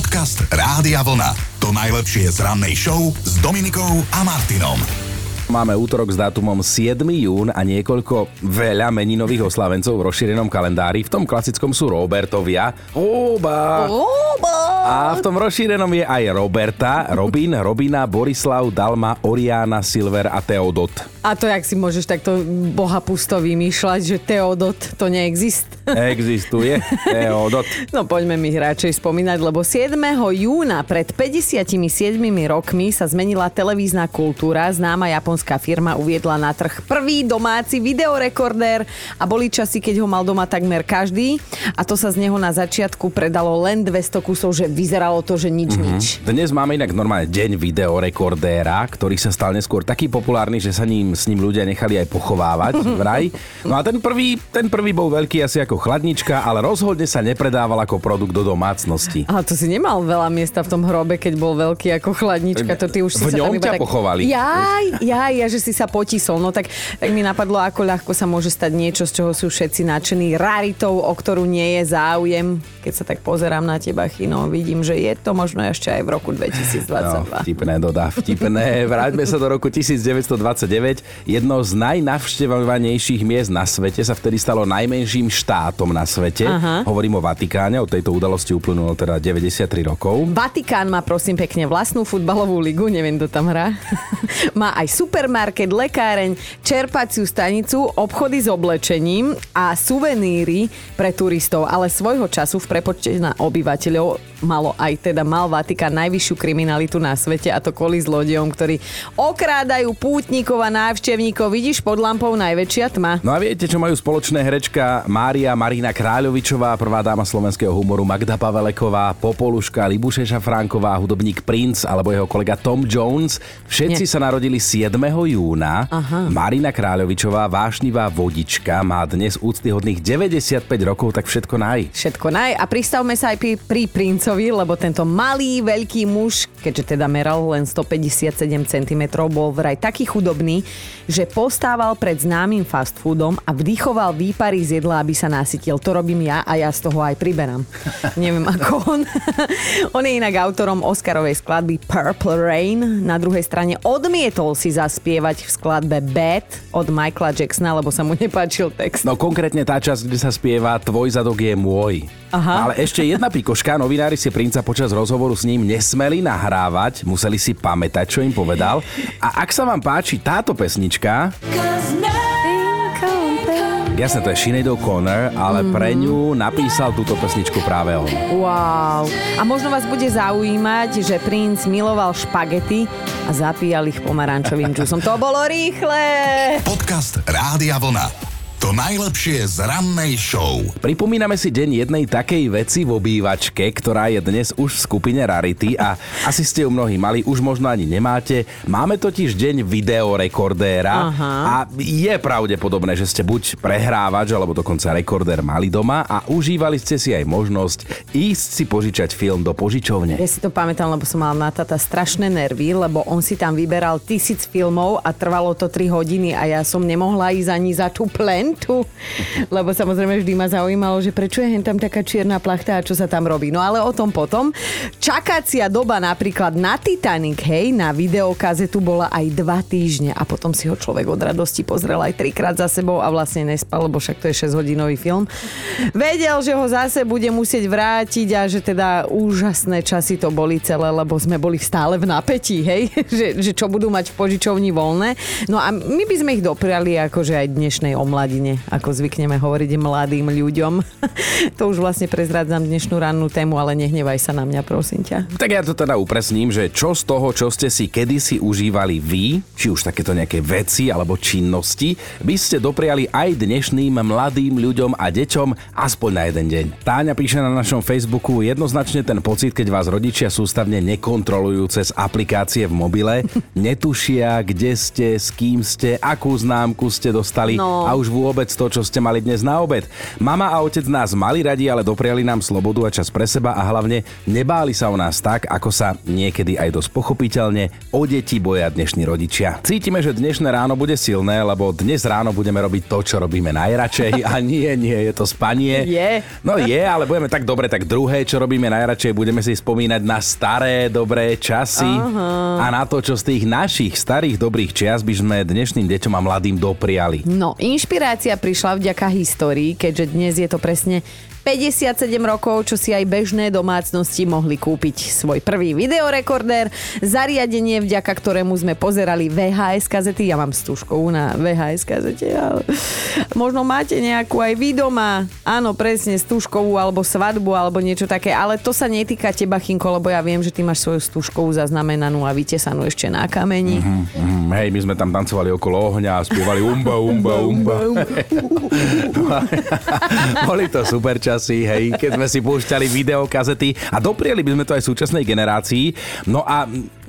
Podcast Rádia Vlna. To najlepšie z rannej show s Dominikou a Martinom. Máme útorok s dátumom 7. jún a niekoľko veľa meninových oslavencov v rozšírenom kalendári. V tom klasickom sú Robertovia. Oba! Oba! A v tom rozšírenom je aj Roberta, Robin, Robina, Borislav, Dalma, Oriana, Silver a Teodot. A to, jak si môžeš takto boha pusto vymýšľať, že Teodot to neexist. Existuje Teodot. No poďme mi radšej spomínať, lebo 7. júna pred 57 rokmi sa zmenila televízna kultúra. Známa japonská firma uviedla na trh prvý domáci videorekordér a boli časy, keď ho mal doma takmer každý a to sa z neho na začiatku predalo len 200 kusov, že vyzeralo to, že nič, mm-hmm. nič. Dnes máme inak normálne deň videorekordéra, ktorý sa stal neskôr taký populárny, že sa ním, s ním ľudia nechali aj pochovávať vraj. No a ten prvý, ten prvý bol veľký asi ako chladnička, ale rozhodne sa nepredával ako produkt do domácnosti. Ale to si nemal veľa miesta v tom hrobe, keď bol veľký ako chladnička. To ty už si v sa ňom tam iba ťa tak... pochovali. Jaj, jaj, ja, že si sa potisol. No tak, tak mi napadlo, ako ľahko sa môže stať niečo, z čoho sú všetci nadšení. Raritou, o ktorú nie je záujem. Keď sa tak pozerám na teba, Chino, vidím, že je to možno ešte aj v roku 2022. No, vtipné, Doda, vtipné. Vráťme sa do roku 1929. Jedno z najnavštevovanejších miest na svete sa vtedy stalo najmenším štátom na svete. Aha. Hovorím o Vatikáne, od tejto udalosti uplynulo teda 93 rokov. Vatikán má prosím pekne vlastnú futbalovú ligu, neviem, kto tam hrá. má aj supermarket, lekáreň, čerpaciu stanicu, obchody s oblečením a suveníry pre turistov, ale svojho času v prepočte na obyvateľov malo aj teda mal Vatikán najvyššiu kriminalitu na svete a to kvôli zlodejom, ktorí okrádajú pútnikov a návštevníkov. Vidíš pod lampou najväčšia tma. No a viete, čo majú spoločné herečka Mária Marina Kráľovičová, prvá dáma slovenského humoru Magda Paveleková, Popoluška, Libušeša Franková, hudobník Prince alebo jeho kolega Tom Jones. Všetci Nie. sa narodili 7. júna. Aha. Marina Kráľovičová, vášnivá vodička, má dnes úctyhodných 95 rokov, tak všetko naj. Všetko naj. A pristavme sa aj pri, pri princovi, lebo tento malý, veľký muž, keďže teda meral len 157 cm, bol vraj taký chudobný, že postával pred známym fast foodom a vdychoval výpary z jedla, aby sa nasytil. To robím ja a ja z toho aj priberám. Neviem ako on. on je inak autorom Oscarovej skladby Purple Rain. Na druhej strane odmietol si zaspievať v skladbe Bad od Michaela Jacksona, lebo sa mu nepáčil text. No konkrétne tá časť, kde sa spieva Tvoj zadok je môj. Aha. Ale ešte jedna pikoška, novinári si princa počas rozhovoru s ním nesmeli nahrávať, museli si pamätať, čo im povedal. A ak sa vám páči táto pesnička, jasne to je Sinead O'Connor, ale pre ňu napísal túto pesničku práve on. Wow. A možno vás bude zaujímať, že princ miloval špagety a zapíjal ich pomarančovým džusom. To bolo rýchle. Podcast Rádia Vlna. To najlepšie z rannej show. Pripomíname si deň jednej takej veci v obývačke, ktorá je dnes už v skupine Rarity a asi ste ju mnohí mali, už možno ani nemáte. Máme totiž deň videorekordéra Aha. a je pravdepodobné, že ste buď prehrávač alebo dokonca rekordér mali doma a užívali ste si aj možnosť ísť si požičať film do požičovne. Ja si to pamätám, lebo som mal na tata strašné nervy, lebo on si tam vyberal tisíc filmov a trvalo to 3 hodiny a ja som nemohla ísť ani za tú plentu, lebo samozrejme vždy ma zaujímalo, že prečo je hen tam taká čierna plachta a čo sa tam robí. No ale o tom potom. Čakacia doba napríklad na Titanic, hej, na videokazetu bola aj dva týždne a potom si ho človek od radosti pozrel aj trikrát za sebou a vlastne nespal, lebo však to je 6-hodinový film. Vedel, že ho zase bude musieť vrátiť a že teda úžasné časy to boli celé, lebo sme boli stále v napätí, hej, že, že čo budú mať v požičovni voľné. No a my by sme ich dopriali akože aj dnešnej omladine, ako zvykneme hovoriť mladým ľuďom. to už vlastne prezrádzam dnešnú rannú tému, ale nehnevaj sa na mňa, prosím ťa. Tak ja to teda upresním, že čo z toho, čo ste si kedysi užívali vy, či už takéto nejaké veci alebo činnosti, by ste dopriali aj dnešným mladým ľuďom a deťom aspoň na jeden deň. Táňa píše na našom Facebooku jednoznačne ten pocit, keď vás rodičia sústavne nekontrolujú cez aplikácie v mobile, netušia, kde ste, s kým ste, akú známku ste dostali No. a už vôbec to, čo ste mali dnes na obed. Mama a otec nás mali radi, ale dopriali nám slobodu a čas pre seba a hlavne nebáli sa o nás tak, ako sa niekedy aj dosť pochopiteľne o deti boja dnešní rodičia. Cítime, že dnešné ráno bude silné, lebo dnes ráno budeme robiť to, čo robíme najradšej a nie, nie, je to spanie. Je. No je, ale budeme tak dobre, tak druhé, čo robíme najradšej, budeme si spomínať na staré dobré časy Aha. a na to, čo z tých našich starých dobrých čias by sme dnešným deťom a mladým dopriali. No, inšpirácia prišla vďaka histórii, keďže dnes je to presne 57 rokov, čo si aj bežné domácnosti mohli kúpiť svoj prvý videorekordér, zariadenie, vďaka ktorému sme pozerali VHS kazety. Ja mám stúžkovú na VHS kazete, ale možno máte nejakú aj vy doma. Áno, presne, stúžkovú alebo svadbu alebo niečo také, ale to sa netýka teba, Chinko, lebo ja viem, že ty máš svoju stúžkovú zaznamenanú a vytesanú ešte na kameni. Mm-hmm, mm, hej, my sme tam tancovali okolo ohňa a spievali umba, umba, umba. Boli to super čas časy, hej, keď sme si púšťali videokazety a doprieli by sme to aj súčasnej generácii. No a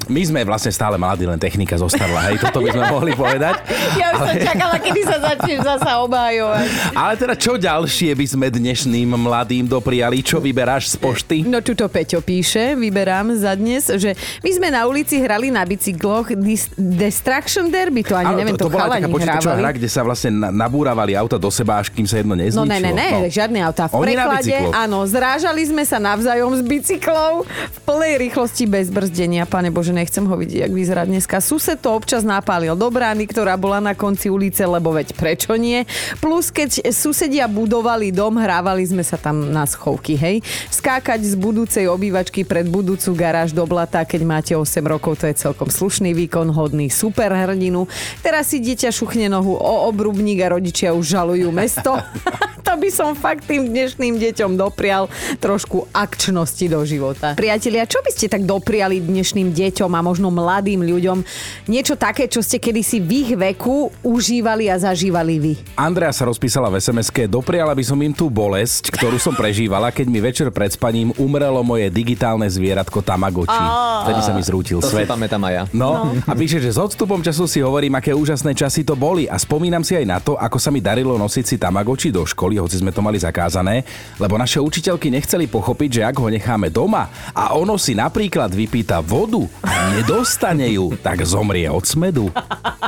my sme vlastne stále mladí, len technika zostarla, hej, toto by sme mohli povedať. Ja už ale... som čakala, kedy sa začneš zasa obhajovať. Ale teda čo ďalšie by sme dnešným mladým dopriali? Čo vyberáš z pošty? No tuto Peťo píše, vyberám za dnes, že my sme na ulici hrali na bicykloch Dis- Destruction Derby, to ani ale neviem, to, to, to bola taká počítačová hra, kde sa vlastne nabúravali auta do seba, až kým sa jedno nezničilo. No ne, ne, ne, no. žiadne auta. V Oni preklade, áno, zrážali sme sa navzájom z bicyklov v plnej rýchlosti bez brzdenia. Pane Bože, nechcem ho vidieť, jak vyzerá dneska. Sused to občas napálil do brány, ktorá bola na konci ulice, lebo veď prečo nie. Plus, keď susedia budovali dom, hrávali sme sa tam na schovky, hej. Skákať z budúcej obývačky pred budúcu garáž do blata, keď máte 8 rokov, to je celkom slušný výkon, hodný superhrdinu. Teraz si dieťa šuchne nohu o obrubník a rodičia už žalujú mesto. to by som fakt tým dnešným deťom doprial trošku akčnosti do života. Priatelia, čo by ste tak dopriali dnešným deťom a možno mladým ľuďom? Niečo také, čo ste kedysi v ich veku užívali a zažívali vy. Andrea sa rozpísala v sms dopriala by som im tú bolesť, ktorú som prežívala, keď mi večer pred spaním umrelo moje digitálne zvieratko Tamagotchi. Vtedy sa mi zrútil to svet. To pamätám aj ja. No, no, a píše, že s odstupom času si hovorím, aké úžasné časy to boli a spomínam si aj na to, ako sa mi darilo nosiť si Tamagotchi do školy, hoci sme to mali zakázané, lebo naše učiteľky nechceli pochopiť, že ak ho necháme doma a ono si napríklad vypýta vodu a nedostane ju, tak zomrie od smedu.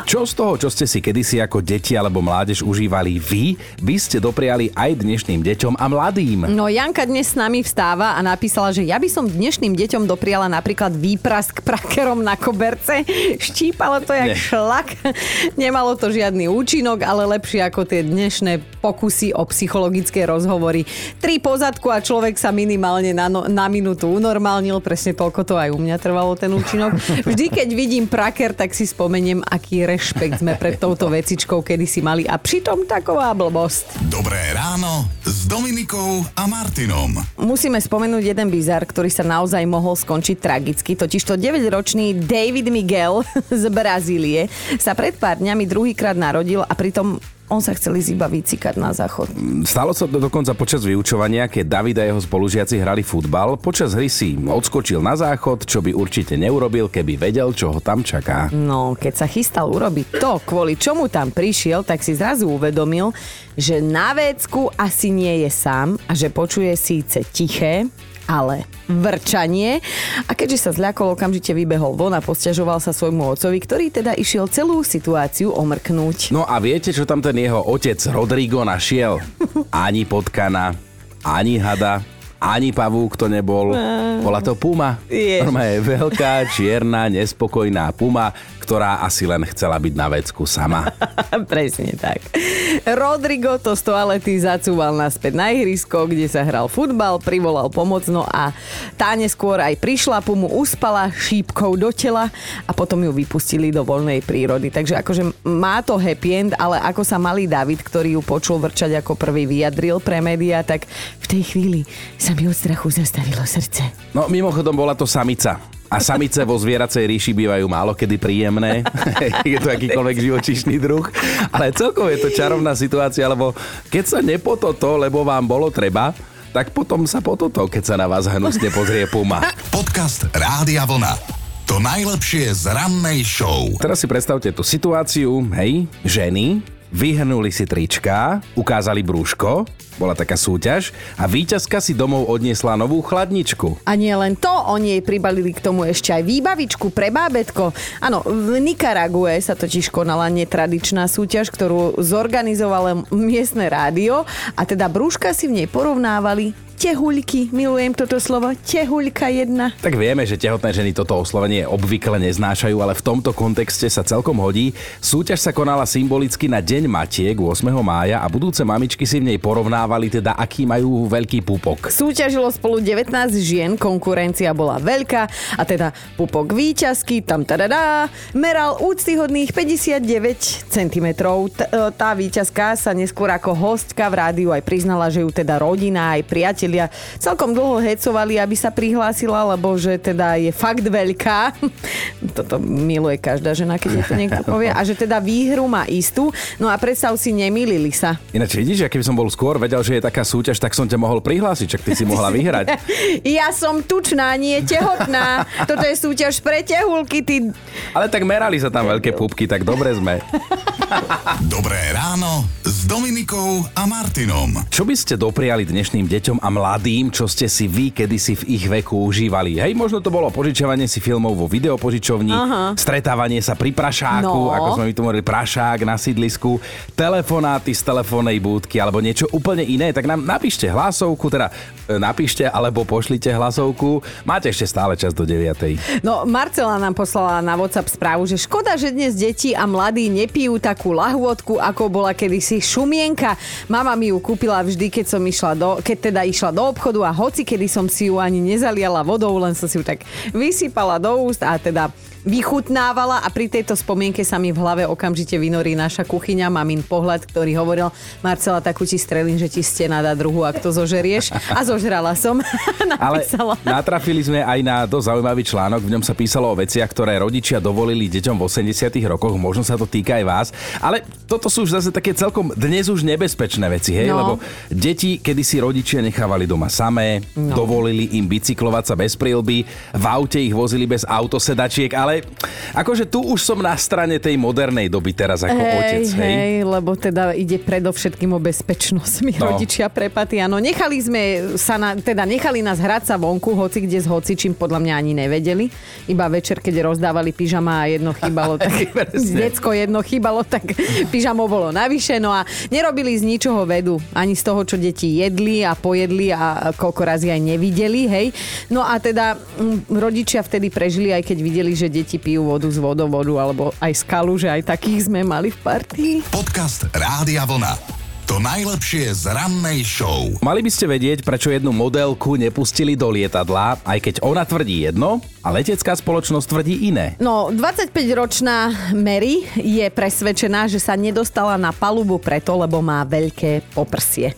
Čo z toho, čo ste si kedysi ako deti alebo mládež užívali vy, by ste dopriali aj dnešným deťom a mladým? No Janka dnes s nami vstáva a napísala, že ja by som dnešným deťom dopriala napríklad výprask prakerom na koberce. Štípalo to jak ne. šlak. Nemalo to žiadny účinok, ale lepšie ako tie dnešné pokusy o psychologické rozhovory. Tri pozadku a človek sa minimálne na, no, na minútu unormálnil. Presne toľko to aj u mňa trvalo ten účinok. Vždy, keď vidím praker, tak si spomeniem, aký rešpekt sme pred touto vecičkou kedy si mali a pritom taková blbosť. Dobré ráno s Dominikou a Martinom. Musíme spomenúť jeden bizar, ktorý sa naozaj mohol skončiť tragicky. Totižto 9-ročný David Miguel z Brazílie sa pred pár dňami druhýkrát narodil a pritom on sa chcel ísť iba vycikať na záchod. Stalo sa to dokonca počas vyučovania, keď David a jeho spolužiaci hrali futbal. Počas hry si odskočil na záchod, čo by určite neurobil, keby vedel, čo ho tam čaká. No, keď sa chystal urobiť to, kvôli čomu tam prišiel, tak si zrazu uvedomil, že na vécku asi nie je sám a že počuje síce tiché, ale vrčanie. A keďže sa zľakol, okamžite vybehol von a posťažoval sa svojmu otcovi, ktorý teda išiel celú situáciu omrknúť. No a viete, čo tam ten jeho otec Rodrigo našiel? Ani potkana, ani hada, ani pavúk to nebol. Bola to puma. Normálne je veľká, čierna, nespokojná puma, ktorá asi len chcela byť na vecku sama. Presne tak. Rodrigo to z toalety zacúval naspäť na ihrisko, kde sa hral futbal, privolal pomoc, no a tá neskôr aj prišla, pumu uspala šípkou do tela a potom ju vypustili do voľnej prírody. Takže akože má to happy end, ale ako sa malý David, ktorý ju počul vrčať ako prvý vyjadril pre médiá, tak v tej chvíli sa mi od strachu zastavilo srdce. No mimochodom bola to samica. A samice vo zvieracej ríši bývajú málo kedy príjemné. je to akýkoľvek živočišný druh. Ale celkovo je to čarovná situácia, lebo keď sa nepototo, lebo vám bolo treba, tak potom sa pototo, keď sa na vás hnusne pozrie puma. Podcast Rádia Vlna. To najlepšie z rannej show. Teraz si predstavte tú situáciu, hej, ženy, vyhrnuli si trička, ukázali brúško, bola taká súťaž a víťazka si domov odniesla novú chladničku. A nie len to, oni jej pribalili k tomu ešte aj výbavičku pre bábetko. Áno, v Nikarague sa totiž konala netradičná súťaž, ktorú zorganizovalo miestne rádio a teda brúška si v nej porovnávali tehuľky, milujem toto slovo, tehuľka jedna. Tak vieme, že tehotné ženy toto oslovenie obvykle neznášajú, ale v tomto kontexte sa celkom hodí. Súťaž sa konala symbolicky na Deň Matiek 8. mája a budúce mamičky si v nej porovnávali teda, aký majú veľký pupok. Súťažilo spolu 19 žien, konkurencia bola veľká a teda pupok výťazky, tam tadadá, meral úctyhodných 59 cm. T- e, tá výťazka sa neskôr ako hostka v rádiu aj priznala, že ju teda rodina aj priatelia priatelia celkom dlho hecovali, aby sa prihlásila, lebo že teda je fakt veľká. Toto miluje každá žena, keď to niekto povie. A že teda výhru má istú. No a predstav si, nemýlili sa. Ináč vidíš, že keby som bol skôr vedel, že je taká súťaž, tak som ťa mohol prihlásiť, čak ty si mohla vyhrať. ja som tučná, nie tehotná. Toto je súťaž pre tehulky, ty... Ale tak merali sa tam veľké pupky, tak dobre sme. Dobré ráno s Dominikou a Martinom. Čo by ste dopriali dnešným deťom a mladým, čo ste si vy kedysi v ich veku užívali? Hej, možno to bolo požičiavanie si filmov vo videopožičovni, Aha. stretávanie sa pri prašáku, no. ako sme mi tu hovorili, prašák na sídlisku, telefonáty z telefónnej búdky alebo niečo úplne iné, tak nám napíšte hlasovku, teda e, napíšte alebo pošlite hlasovku. Máte ešte stále čas do 9. No, Marcela nám poslala na WhatsApp správu, že škoda, že dnes deti a mladí nepijú takú lahôdku, ako bola kedysi šumienka. Mama mi ju kúpila vždy, keď som išla do, keď teda išla do obchodu a hoci kedy som si ju ani nezaliala vodou, len som si ju tak vysypala do úst a teda vychutnávala a pri tejto spomienke sa mi v hlave okamžite vynorí naša kuchyňa, mamin pohľad, ktorý hovoril Marcela, takú ti strelím, že ti stena dá druhu, ak to zožerieš. A zožrala som. Ale natrafili sme aj na dosť zaujímavý článok, v ňom sa písalo o veciach, ktoré rodičia dovolili deťom v 80 rokoch, možno sa to týka aj vás, ale toto sú už zase také celkom dnes už nebezpečné veci, hej, no. lebo deti kedysi rodičia nechávali doma samé, no. dovolili im bicyklovať sa bez prílby, v aute ich vozili bez autosedačiek, ale ale akože tu už som na strane tej modernej doby teraz ako hej, otec, hej? Hej, lebo teda ide predovšetkým o bezpečnosť. My no. rodičia prepaty, áno. Nechali sme sa na, teda nechali nás hrať sa vonku, hoci kde s hocičím podľa mňa ani nevedeli. Iba večer, keď rozdávali pyžama a jedno chýbalo, tak decko jedno chýbalo, tak pyžamo bolo navyše. No a nerobili z ničoho vedu. Ani z toho, čo deti jedli a pojedli a koľko razy aj nevideli, hej. No a teda m, rodičia vtedy prežili, aj keď videli, že deti deti pijú vodu z vodovodu alebo aj skalu, že aj takých sme mali v partii. Podcast Rádia Vlna. To najlepšie z rannej show. Mali by ste vedieť, prečo jednu modelku nepustili do lietadla, aj keď ona tvrdí jedno a letecká spoločnosť tvrdí iné. No, 25-ročná Mary je presvedčená, že sa nedostala na palubu preto, lebo má veľké poprsie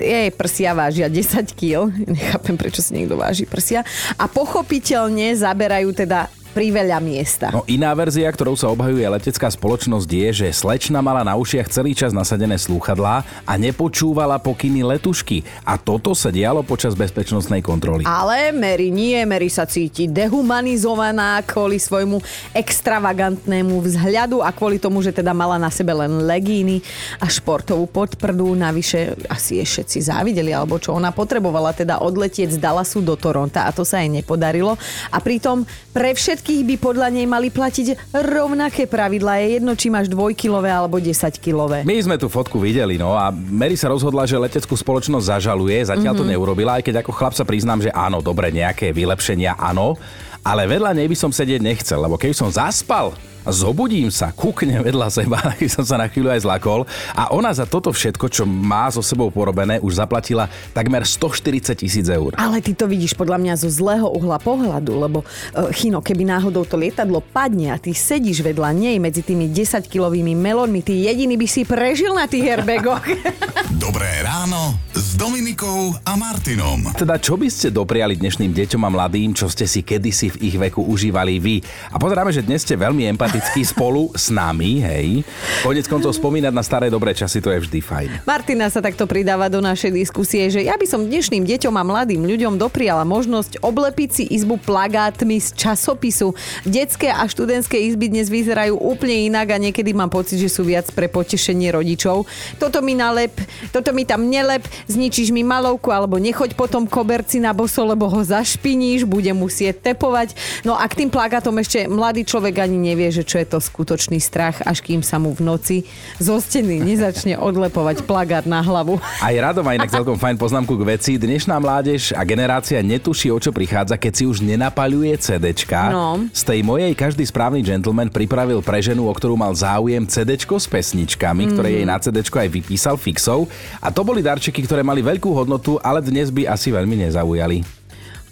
jej prsia vážia 10 kg. Nechápem, prečo si niekto váži prsia. A pochopiteľne zaberajú teda priveľa miesta. No iná verzia, ktorou sa obhajuje letecká spoločnosť je, že slečna mala na ušiach celý čas nasadené slúchadlá a nepočúvala pokyny letušky. A toto sa dialo počas bezpečnostnej kontroly. Ale Mary nie, Mary sa cíti dehumanizovaná kvôli svojmu extravagantnému vzhľadu a kvôli tomu, že teda mala na sebe len legíny a športovú podprdu. Navyše asi je všetci závideli, alebo čo ona potrebovala teda odletieť z Dallasu do Toronta a to sa jej nepodarilo. A pritom pre všetky všetkých by podľa nej mali platiť rovnaké pravidlá. Je jedno, či máš dvojkilové alebo 10 kilové. My sme tú fotku videli, no a Mary sa rozhodla, že leteckú spoločnosť zažaluje. Zatiaľ mm-hmm. to mhm. neurobila, aj keď ako chlap sa priznám, že áno, dobre, nejaké vylepšenia, áno. Ale vedľa nej by som sedieť nechcel, lebo keby som zaspal zobudím sa, kúknem vedľa seba, keď som sa na chvíľu aj zlakol a ona za toto všetko, čo má so sebou porobené, už zaplatila takmer 140 tisíc eur. Ale ty to vidíš podľa mňa zo zlého uhla pohľadu, lebo uh, Chino, keby náhodou to lietadlo padne a ty sedíš vedľa nej medzi tými 10-kilovými melónmi, ty jediný by si prežil na tých airbagoch. Dobré ráno Dominikou a Martinom. Teda čo by ste dopriali dnešným deťom a mladým, čo ste si kedysi v ich veku užívali vy? A pozeráme, že dnes ste veľmi empatickí spolu s nami, hej. Konec koncov spomínať na staré dobré časy, to je vždy fajn. Martina sa takto pridáva do našej diskusie, že ja by som dnešným deťom a mladým ľuďom dopriala možnosť oblepiť si izbu plagátmi z časopisu. Detské a študentské izby dnes vyzerajú úplne inak a niekedy mám pocit, že sú viac pre potešenie rodičov. Toto mi nalep, toto mi tam nelep, zničíš mi malovku alebo nechoď potom koberci na boso, lebo ho zašpiníš, bude musieť tepovať. No a k tým plagátom ešte mladý človek ani nevie, že čo je to skutočný strach, až kým sa mu v noci zo steny nezačne odlepovať plagát na hlavu. Aj Rado má inak celkom fajn poznámku k veci. Dnešná mládež a generácia netuší, o čo prichádza, keď si už nenapaľuje CDčka. No. Z tej mojej každý správny gentleman pripravil pre ženu, o ktorú mal záujem CDčko s pesničkami, ktoré jej na CDčko aj vypísal fixov. A to boli darčeky, ktoré mali veľkú hodnotu, ale dnes by asi veľmi nezaujali.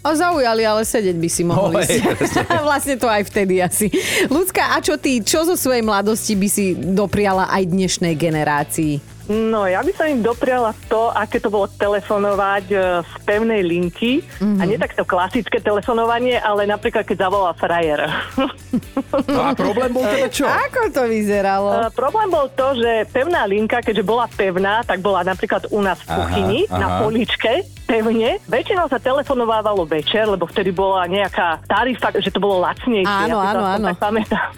O, zaujali, ale sedieť by si mohol ísť. hej, presne. vlastne to aj vtedy asi. Ľudská, a čo ty, čo zo svojej mladosti by si dopriala aj dnešnej generácii? No, ja by som im dopriala to, aké to bolo telefonovať e, z pevnej linky. Mm-hmm. A nie takto klasické telefonovanie, ale napríklad, keď zavolal frajer. No a problém bol teda čo? Ako to vyzeralo? Uh, problém bol to, že pevná linka, keďže bola pevná, tak bola napríklad u nás v Aha, kuchyni aha. na poličke pevne. Väčšinou sa telefonovávalo večer, lebo vtedy bola nejaká tarifa, že to bolo lacnejšie. Áno, ja áno, áno. Tak pamätám.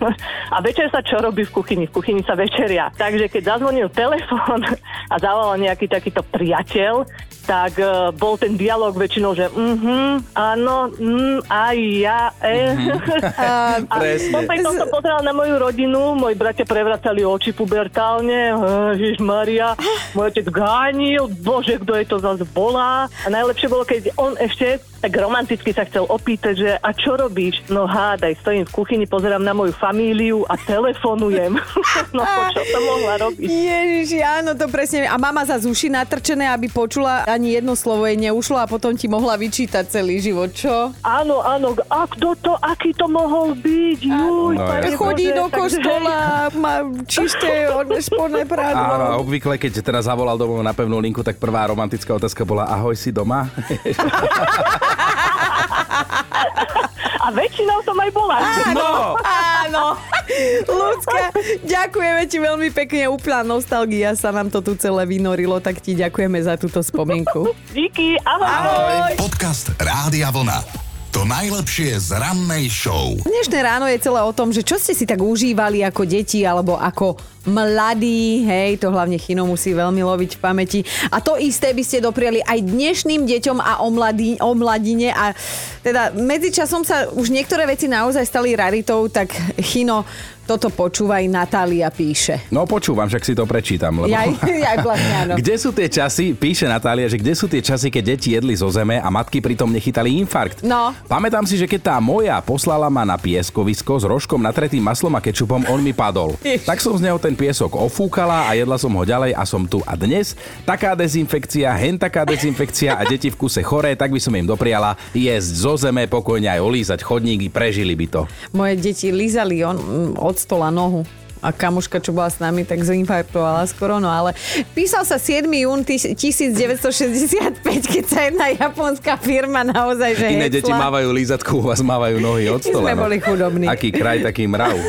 A večer sa čo robí v kuchyni? V kuchyni sa večeria. Takže keď zazvonil telefón a zavolal nejaký takýto priateľ, tak uh, bol ten dialog väčšinou, že mhm, áno, mm, aj ja, e. A, A potom som pozerala na moju rodinu, moji bratia prevracali oči pubertálne, Ježiš Maria, môj otec gánil, bože, kto je to zase volá. A najlepšie bolo, keď on ešte tak romanticky sa chcel opýtať, že a čo robíš? No hádaj, stojím v kuchyni, pozerám na moju famíliu a telefonujem. no čo to mohla robiť? Ježiši, áno, to presne. A mama za uši natrčené, aby počula ani jedno slovo jej neušlo a potom ti mohla vyčítať celý život, čo? Áno, áno, a kto to, aký to mohol byť? Juj, No, Pane jasné. Chodí Bože, do takže- kostola, má čisté spodné Áno, prádlo. obvykle, keď teraz zavolal domov na pevnú linku, tak prvá romantická otázka bola ahoj, si doma? A väčšinou som aj bola. No! Áno. Ľudská, ďakujeme ti veľmi pekne. Úplná nostalgia sa nám to tu celé vynorilo, tak ti ďakujeme za túto spomienku. Díky, ahoj. Ahoj. Podcast Rádia Vlna. To najlepšie z rannej show. Dnešné ráno je celé o tom, že čo ste si tak užívali ako deti alebo ako mladí, hej, to hlavne Chino musí veľmi loviť v pamäti. A to isté by ste dopriali aj dnešným deťom a o, mladí, o mladine. A teda medzičasom sa už niektoré veci naozaj stali raritou, tak Chino, toto počúvaj, Natália píše. No počúvam, však si to prečítam. Lebo... Ja, ja vlastne áno. Kde sú tie časy, píše Natália, že kde sú tie časy, keď deti jedli zo zeme a matky pritom nechytali infarkt? No. Pamätám si, že keď tá moja poslala ma na pieskovisko s rožkom natretým maslom a kečupom, on mi padol. Jež. Tak som z neho ten piesok ofúkala a jedla som ho ďalej a som tu. A dnes taká dezinfekcia, hen taká dezinfekcia a deti v kuse choré, tak by som im dopriala jesť zo zeme, pokojne aj olízať chodníky, prežili by to. Moje deti lízali on, od stola nohu. A kamuška, čo bola s nami, tak zinfarktovala skoro, no ale písal sa 7. jún tis- 1965, keď sa jedna japonská firma naozaj, že Iné deti mávajú lízatku, u vás mávajú nohy od My stola. sme no. boli chudobní. Aký kraj, taký mrav.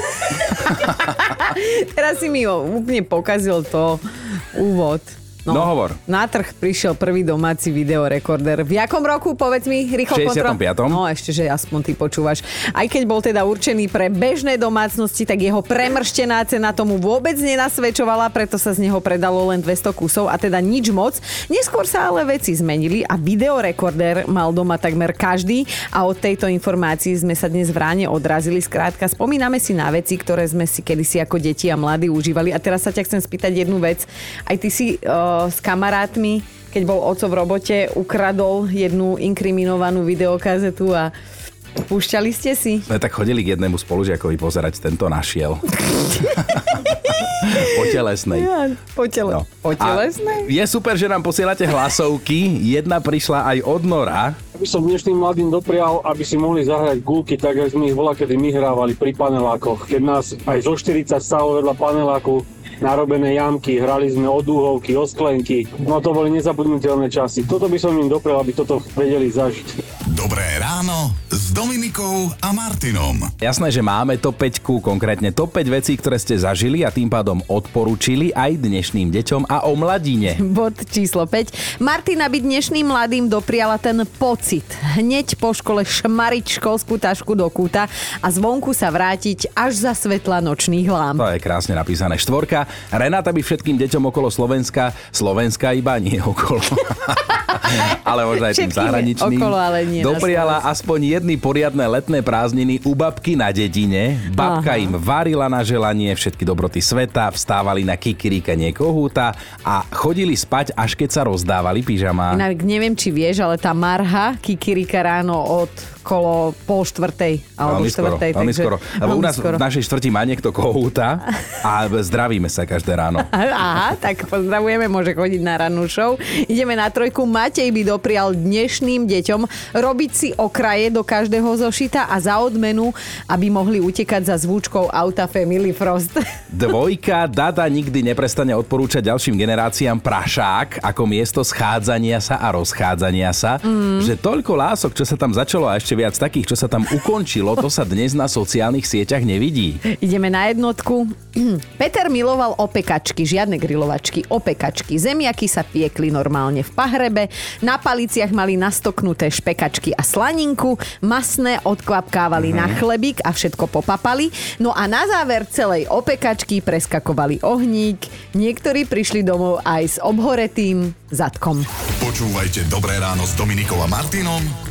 Teraz si mi úplne pokazil to úvod. No hovor. Na trh prišiel prvý domáci videorekorder. V jakom roku, povedz mi, rýchlo V 65.. No ešte, že aspoň ty počúvaš. Aj keď bol teda určený pre bežné domácnosti, tak jeho premrštená cena tomu vôbec nenasvedčovala, preto sa z neho predalo len 200 kusov a teda nič moc. Neskôr sa ale veci zmenili a videorekorder mal doma takmer každý a od tejto informácii sme sa dnes v ráne odrazili. Skrátka, spomíname si na veci, ktoré sme si kedysi ako deti a mladí užívali. A teraz sa ťa chcem spýtať jednu vec. Aj ty si uh, s kamarátmi, keď bol oco v robote, ukradol jednu inkriminovanú videokazetu a púšťali ste si? No tak chodili k jednému spolužiakovi pozerať, tento našiel. po telesnej. Ja, po, tele, No. po A telesnej? Je super, že nám posielate hlasovky. Jedna prišla aj od Nora. by som dnešným mladým doprial, aby si mohli zahrať gulky, tak ako sme ich bola, kedy my hrávali pri panelákoch. Keď nás aj zo 40 stalo vedľa paneláku narobené jamky, hrali sme o dúhovky, o sklenky. No to boli nezabudnutelné časy. Toto by som im doprial, aby toto vedeli zažiť. Dobré ráno s Dominikou a Martinom. Jasné, že máme top 5, konkrétne top 5 vecí, ktoré ste zažili a tým pádom odporúčili aj dnešným deťom a o mladine. Bod číslo 5. Martina by dnešným mladým dopriala ten pocit. Hneď po škole šmariť školskú tašku do kúta a zvonku sa vrátiť až za svetla nočných lám. To je krásne napísané. Štvorka. Renata by všetkým deťom okolo Slovenska, Slovenska iba nie okolo. ale možno aj tým zahraničným. okolo, ale nie Dopriala aspoň jedny poriadne letné prázdniny u babky na dedine. Babka Aha. im varila na želanie všetky dobroty sveta, vstávali na kikiríkanie kohúta a chodili spať, až keď sa rozdávali pyžama. Inak neviem, či vieš, ale tá marha kikirika ráno od kolo pol štvrtej. Alebo Veľmi skoro, štvrtej, veľmi takže- skoro. Lebo u nás skoro. v našej štvrti má niekto kohúta a zdravíme sa každé ráno. Aha, tak pozdravujeme, môže chodiť na rannú show. Ideme na trojku. Matej by doprial dnešným deťom robiť si okraje do každého zošita a za odmenu, aby mohli utekať za zvúčkou auta Family Frost. Dvojka, Dada nikdy neprestane odporúčať ďalším generáciám prašák ako miesto schádzania sa a rozchádzania sa, mm. že toľko lások, čo sa tam začalo a ešte viac takých, čo sa tam ukončilo, to sa dnes na sociálnych sieťach nevidí. Ideme na jednotku. Peter miloval opekačky, žiadne grilovačky, opekačky. Zemiaky sa piekli normálne v pahrebe, na paliciach mali nastoknuté špekačky a slaninku, masné odkvapkávali na chlebík a všetko popapali. No a na záver celej opekačky preskakovali ohník. Niektorí prišli domov aj s obhoretým zadkom. Počúvajte Dobré ráno s Dominikou a Martinom